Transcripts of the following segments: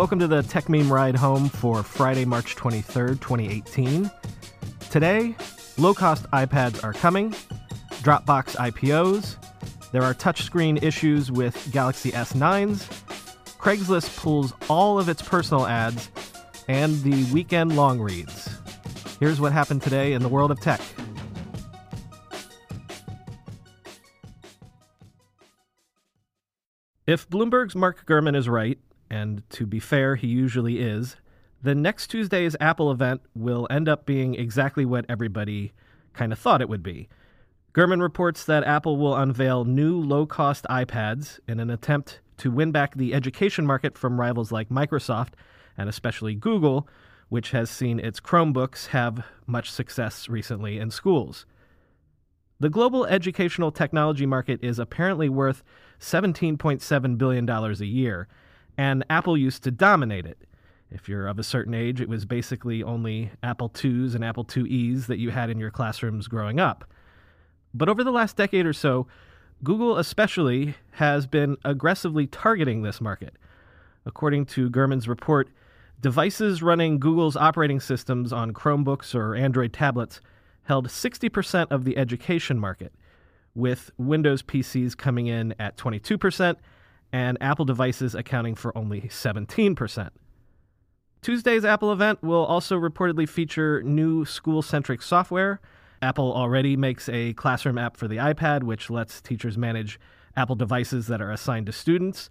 Welcome to the Techmeme Ride Home for Friday, March 23rd, 2018. Today, low cost iPads are coming, Dropbox IPOs, there are touchscreen issues with Galaxy S9s, Craigslist pulls all of its personal ads, and the weekend long reads. Here's what happened today in the world of tech. If Bloomberg's Mark Gurman is right, and to be fair, he usually is, the next Tuesday's Apple event will end up being exactly what everybody kind of thought it would be. Gurman reports that Apple will unveil new low cost iPads in an attempt to win back the education market from rivals like Microsoft and especially Google, which has seen its Chromebooks have much success recently in schools. The global educational technology market is apparently worth $17.7 billion a year and Apple used to dominate it. If you're of a certain age, it was basically only Apple IIs and Apple IIes that you had in your classrooms growing up. But over the last decade or so, Google especially has been aggressively targeting this market. According to Gurman's report, devices running Google's operating systems on Chromebooks or Android tablets held 60% of the education market, with Windows PCs coming in at 22% and Apple devices accounting for only 17%. Tuesday's Apple event will also reportedly feature new school centric software. Apple already makes a classroom app for the iPad, which lets teachers manage Apple devices that are assigned to students.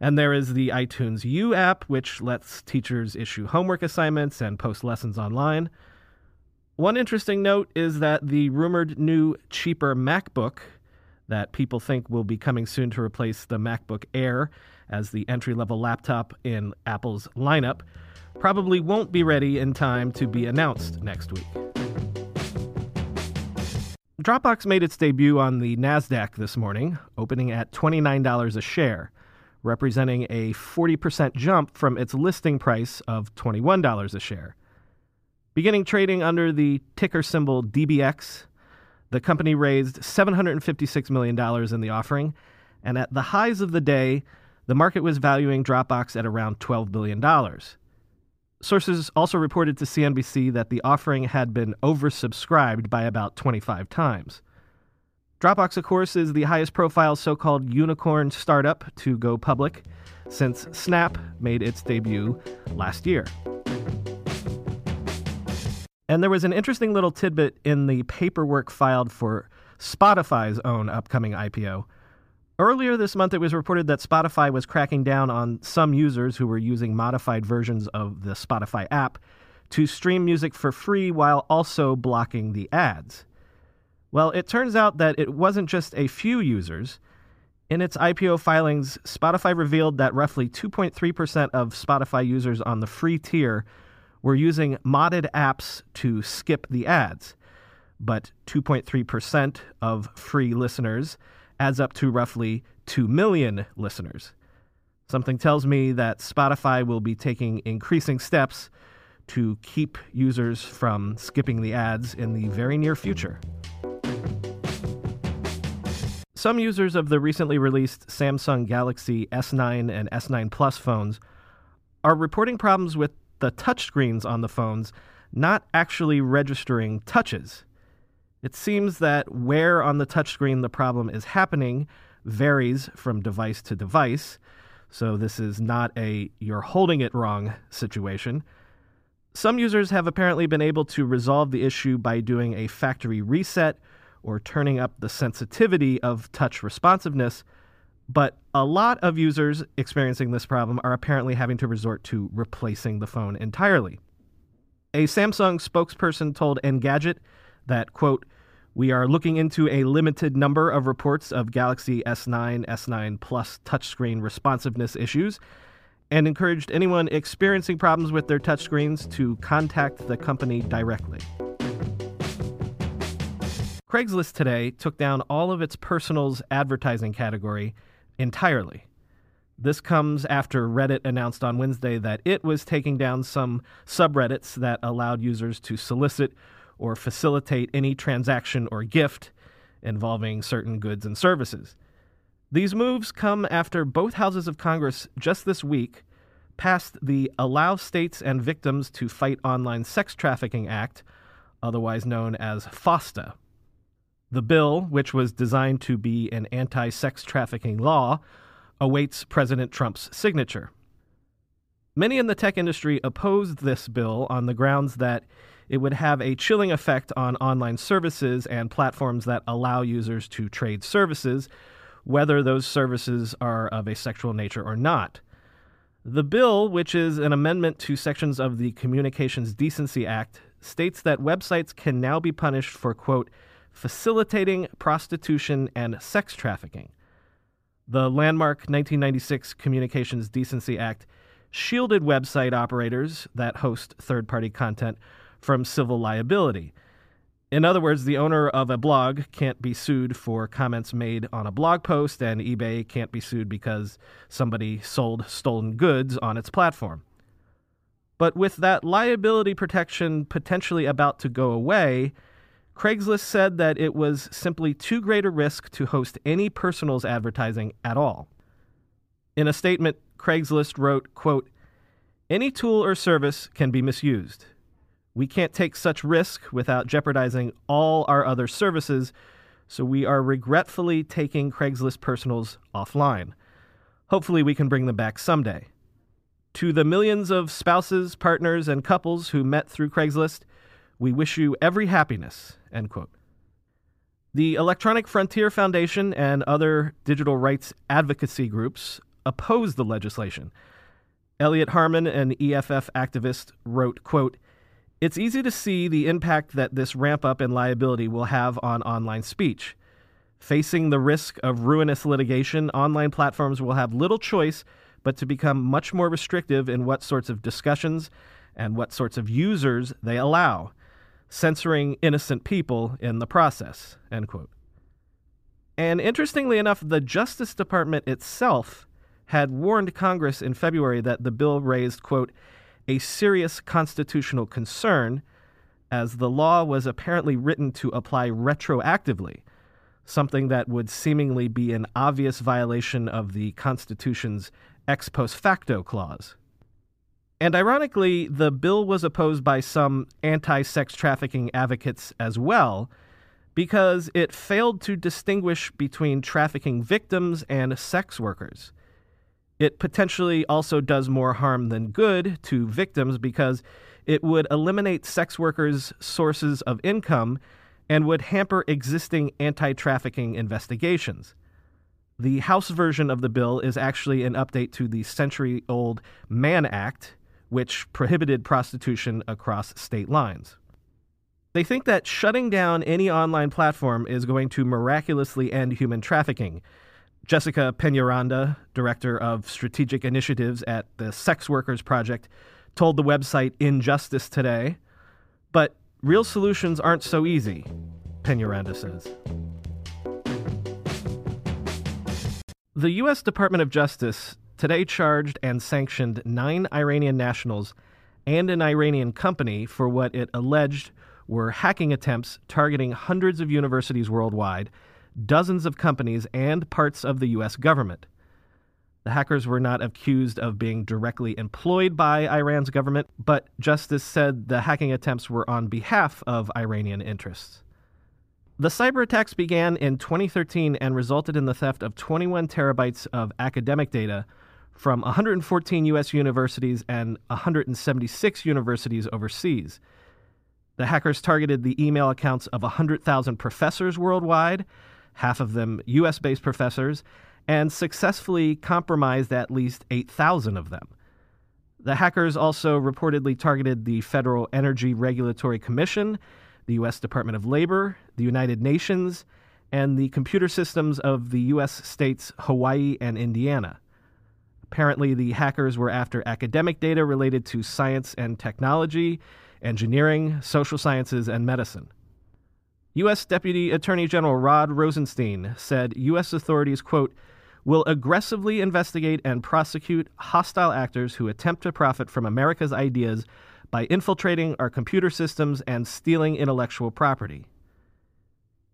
And there is the iTunes U app, which lets teachers issue homework assignments and post lessons online. One interesting note is that the rumored new, cheaper MacBook that people think will be coming soon to replace the MacBook Air as the entry level laptop in Apple's lineup, probably won't be ready in time to be announced next week. Dropbox made its debut on the NASDAQ this morning, opening at $29 a share, representing a 40% jump from its listing price of $21 a share. Beginning trading under the ticker symbol DBX, the company raised $756 million in the offering, and at the highs of the day, the market was valuing Dropbox at around $12 billion. Sources also reported to CNBC that the offering had been oversubscribed by about 25 times. Dropbox, of course, is the highest profile so called unicorn startup to go public since Snap made its debut last year. And there was an interesting little tidbit in the paperwork filed for Spotify's own upcoming IPO. Earlier this month, it was reported that Spotify was cracking down on some users who were using modified versions of the Spotify app to stream music for free while also blocking the ads. Well, it turns out that it wasn't just a few users. In its IPO filings, Spotify revealed that roughly 2.3% of Spotify users on the free tier were using modded apps to skip the ads. But 2.3% of free listeners adds up to roughly 2 million listeners. Something tells me that Spotify will be taking increasing steps to keep users from skipping the ads in the very near future. Some users of the recently released Samsung Galaxy S9 and S9 Plus phones are reporting problems with the touchscreens on the phones not actually registering touches. It seems that where on the touchscreen the problem is happening varies from device to device, so this is not a you're holding it wrong situation. Some users have apparently been able to resolve the issue by doing a factory reset or turning up the sensitivity of touch responsiveness but a lot of users experiencing this problem are apparently having to resort to replacing the phone entirely. A Samsung spokesperson told Engadget that, quote, We are looking into a limited number of reports of Galaxy S9, S9 Plus touchscreen responsiveness issues and encouraged anyone experiencing problems with their touchscreens to contact the company directly. Craigslist today took down all of its personals advertising category entirely. This comes after Reddit announced on Wednesday that it was taking down some subreddits that allowed users to solicit or facilitate any transaction or gift involving certain goods and services. These moves come after both houses of Congress just this week passed the Allow States and Victims to Fight Online Sex Trafficking Act, otherwise known as FOSTA. The bill, which was designed to be an anti sex trafficking law, awaits President Trump's signature. Many in the tech industry opposed this bill on the grounds that it would have a chilling effect on online services and platforms that allow users to trade services, whether those services are of a sexual nature or not. The bill, which is an amendment to sections of the Communications Decency Act, states that websites can now be punished for, quote, facilitating prostitution and sex trafficking. The landmark 1996 Communications Decency Act shielded website operators that host third party content from civil liability. In other words, the owner of a blog can't be sued for comments made on a blog post, and eBay can't be sued because somebody sold stolen goods on its platform. But with that liability protection potentially about to go away, Craigslist said that it was simply too great a risk to host any personals advertising at all. In a statement, Craigslist wrote, quote, Any tool or service can be misused. We can't take such risk without jeopardizing all our other services, so we are regretfully taking Craigslist personals offline. Hopefully, we can bring them back someday. To the millions of spouses, partners, and couples who met through Craigslist, we wish you every happiness. End quote. The Electronic Frontier Foundation and other digital rights advocacy groups opposed the legislation. Elliot Harmon, an EFF activist, wrote, quote, It's easy to see the impact that this ramp up in liability will have on online speech. Facing the risk of ruinous litigation, online platforms will have little choice but to become much more restrictive in what sorts of discussions and what sorts of users they allow censoring innocent people in the process. End quote. And interestingly enough, the Justice Department itself had warned Congress in February that the bill raised, quote, a serious constitutional concern, as the law was apparently written to apply retroactively, something that would seemingly be an obvious violation of the Constitution's ex post facto clause. And ironically, the bill was opposed by some anti sex trafficking advocates as well, because it failed to distinguish between trafficking victims and sex workers. It potentially also does more harm than good to victims because it would eliminate sex workers' sources of income and would hamper existing anti trafficking investigations. The House version of the bill is actually an update to the century old Mann Act, which prohibited prostitution across state lines. They think that shutting down any online platform is going to miraculously end human trafficking. Jessica Peñaranda, director of strategic initiatives at the Sex Workers Project, told the website Injustice Today. But real solutions aren't so easy, Peñaranda says. The U.S. Department of Justice today charged and sanctioned nine Iranian nationals and an Iranian company for what it alleged were hacking attempts targeting hundreds of universities worldwide, dozens of companies, and parts of the U.S. government. The hackers were not accused of being directly employed by Iran's government, but Justice said the hacking attempts were on behalf of Iranian interests. The cyber attacks began in 2013 and resulted in the theft of 21 terabytes of academic data from 114 U.S. universities and 176 universities overseas. The hackers targeted the email accounts of 100,000 professors worldwide, half of them U.S. based professors, and successfully compromised at least 8,000 of them. The hackers also reportedly targeted the Federal Energy Regulatory Commission, the U.S. Department of Labor, the United Nations, and the computer systems of the U.S. states Hawaii and Indiana. Apparently, the hackers were after academic data related to science and technology, engineering, social sciences, and medicine. U.S. Deputy Attorney General Rod Rosenstein said U.S. authorities, quote, will aggressively investigate and prosecute hostile actors who attempt to profit from America's ideas by infiltrating our computer systems and stealing intellectual property.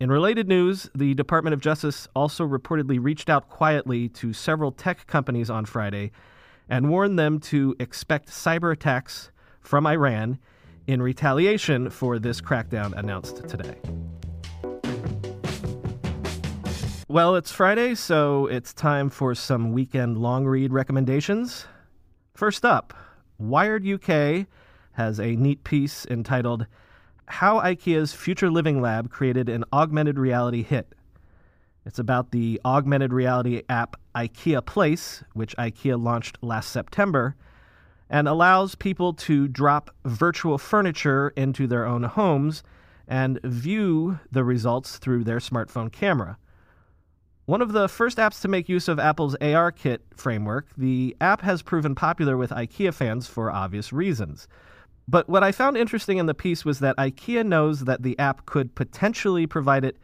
In related news, the Department of Justice also reportedly reached out quietly to several tech companies on Friday and warned them to expect cyber attacks from Iran in retaliation for this crackdown announced today. Well, it's Friday, so it's time for some weekend long read recommendations. First up, Wired UK has a neat piece entitled how IKEA's Future Living Lab created an augmented reality hit. It's about the augmented reality app IKEA Place, which IKEA launched last September, and allows people to drop virtual furniture into their own homes and view the results through their smartphone camera. One of the first apps to make use of Apple's ARKit framework, the app has proven popular with IKEA fans for obvious reasons. But what I found interesting in the piece was that IKEA knows that the app could potentially provide it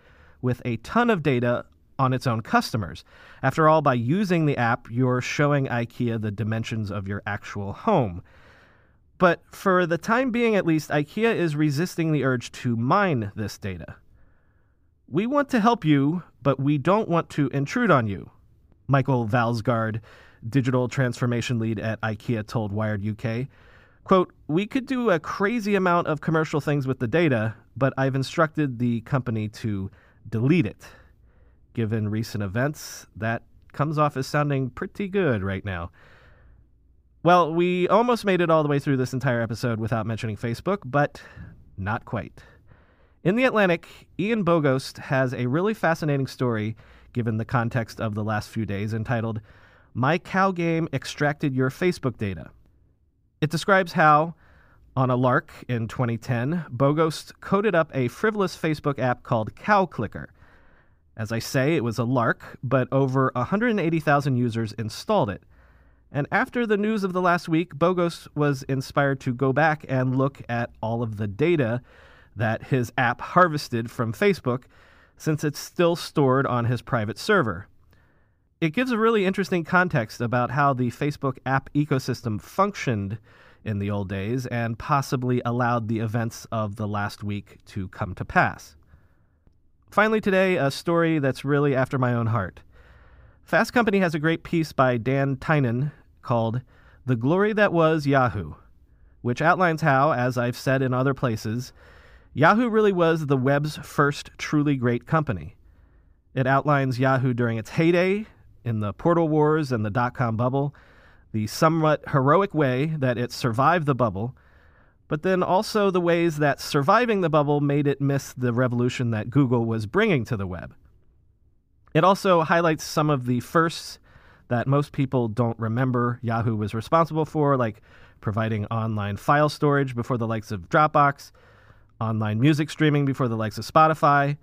with a ton of data on its own customers. After all, by using the app, you're showing IKEA the dimensions of your actual home. But for the time being, at least, IKEA is resisting the urge to mine this data. We want to help you, but we don't want to intrude on you. Michael Valsgaard, digital transformation lead at IKEA, told Wired UK. Quote, we could do a crazy amount of commercial things with the data, but I've instructed the company to delete it. Given recent events, that comes off as sounding pretty good right now. Well, we almost made it all the way through this entire episode without mentioning Facebook, but not quite. In The Atlantic, Ian Bogost has a really fascinating story given the context of the last few days entitled My Cow Game Extracted Your Facebook Data. It describes how, on a lark in 2010, Bogost coded up a frivolous Facebook app called Cow Clicker. As I say, it was a lark, but over 180,000 users installed it. And after the news of the last week, Bogost was inspired to go back and look at all of the data that his app harvested from Facebook, since it's still stored on his private server. It gives a really interesting context about how the Facebook app ecosystem functioned in the old days and possibly allowed the events of the last week to come to pass. Finally, today, a story that's really after my own heart. Fast Company has a great piece by Dan Tynan called The Glory That Was Yahoo, which outlines how, as I've said in other places, Yahoo really was the web's first truly great company. It outlines Yahoo during its heyday, in the portal wars and the dot com bubble, the somewhat heroic way that it survived the bubble, but then also the ways that surviving the bubble made it miss the revolution that Google was bringing to the web. It also highlights some of the firsts that most people don't remember Yahoo was responsible for, like providing online file storage before the likes of Dropbox, online music streaming before the likes of Spotify,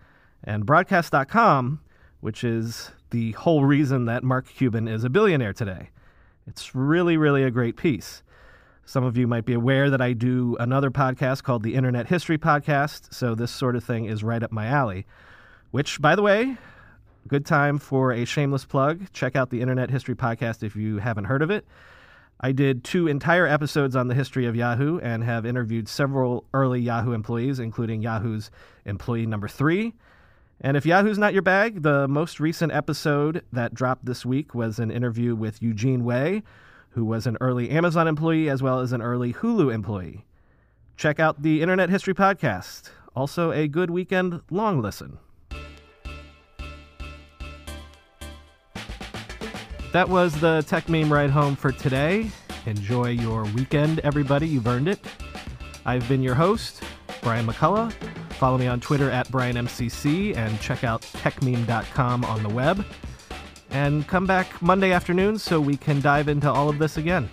and Broadcast.com, which is the whole reason that Mark Cuban is a billionaire today. It's really, really a great piece. Some of you might be aware that I do another podcast called the Internet History Podcast, so this sort of thing is right up my alley. Which, by the way, good time for a shameless plug. Check out the Internet History Podcast if you haven't heard of it. I did two entire episodes on the history of Yahoo and have interviewed several early Yahoo employees, including Yahoo's employee number three and if Yahoo's not your bag, the most recent episode that dropped this week was an interview with Eugene Wei, who was an early Amazon employee as well as an early Hulu employee. Check out the Internet History Podcast. Also, a good weekend long listen. That was the Techmeme ride home for today. Enjoy your weekend, everybody. You've earned it. I've been your host, Brian McCullough. Follow me on Twitter at BrianMCC and check out techmeme.com on the web. And come back Monday afternoon so we can dive into all of this again.